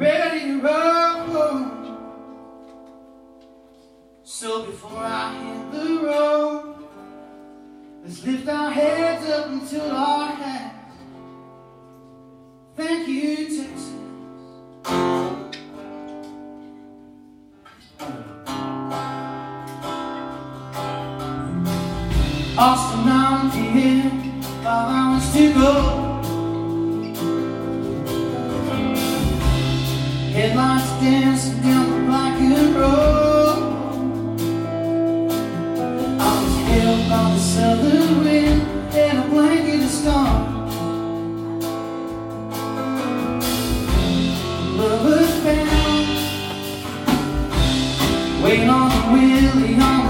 ready to road. So before I hit the road, let's lift our heads up until our hands. Thank you, Texas. Austin, I'm here, five hours to go. Headlights dancing down the road. I was held by the southern wind and a blanket of waiting on the Willie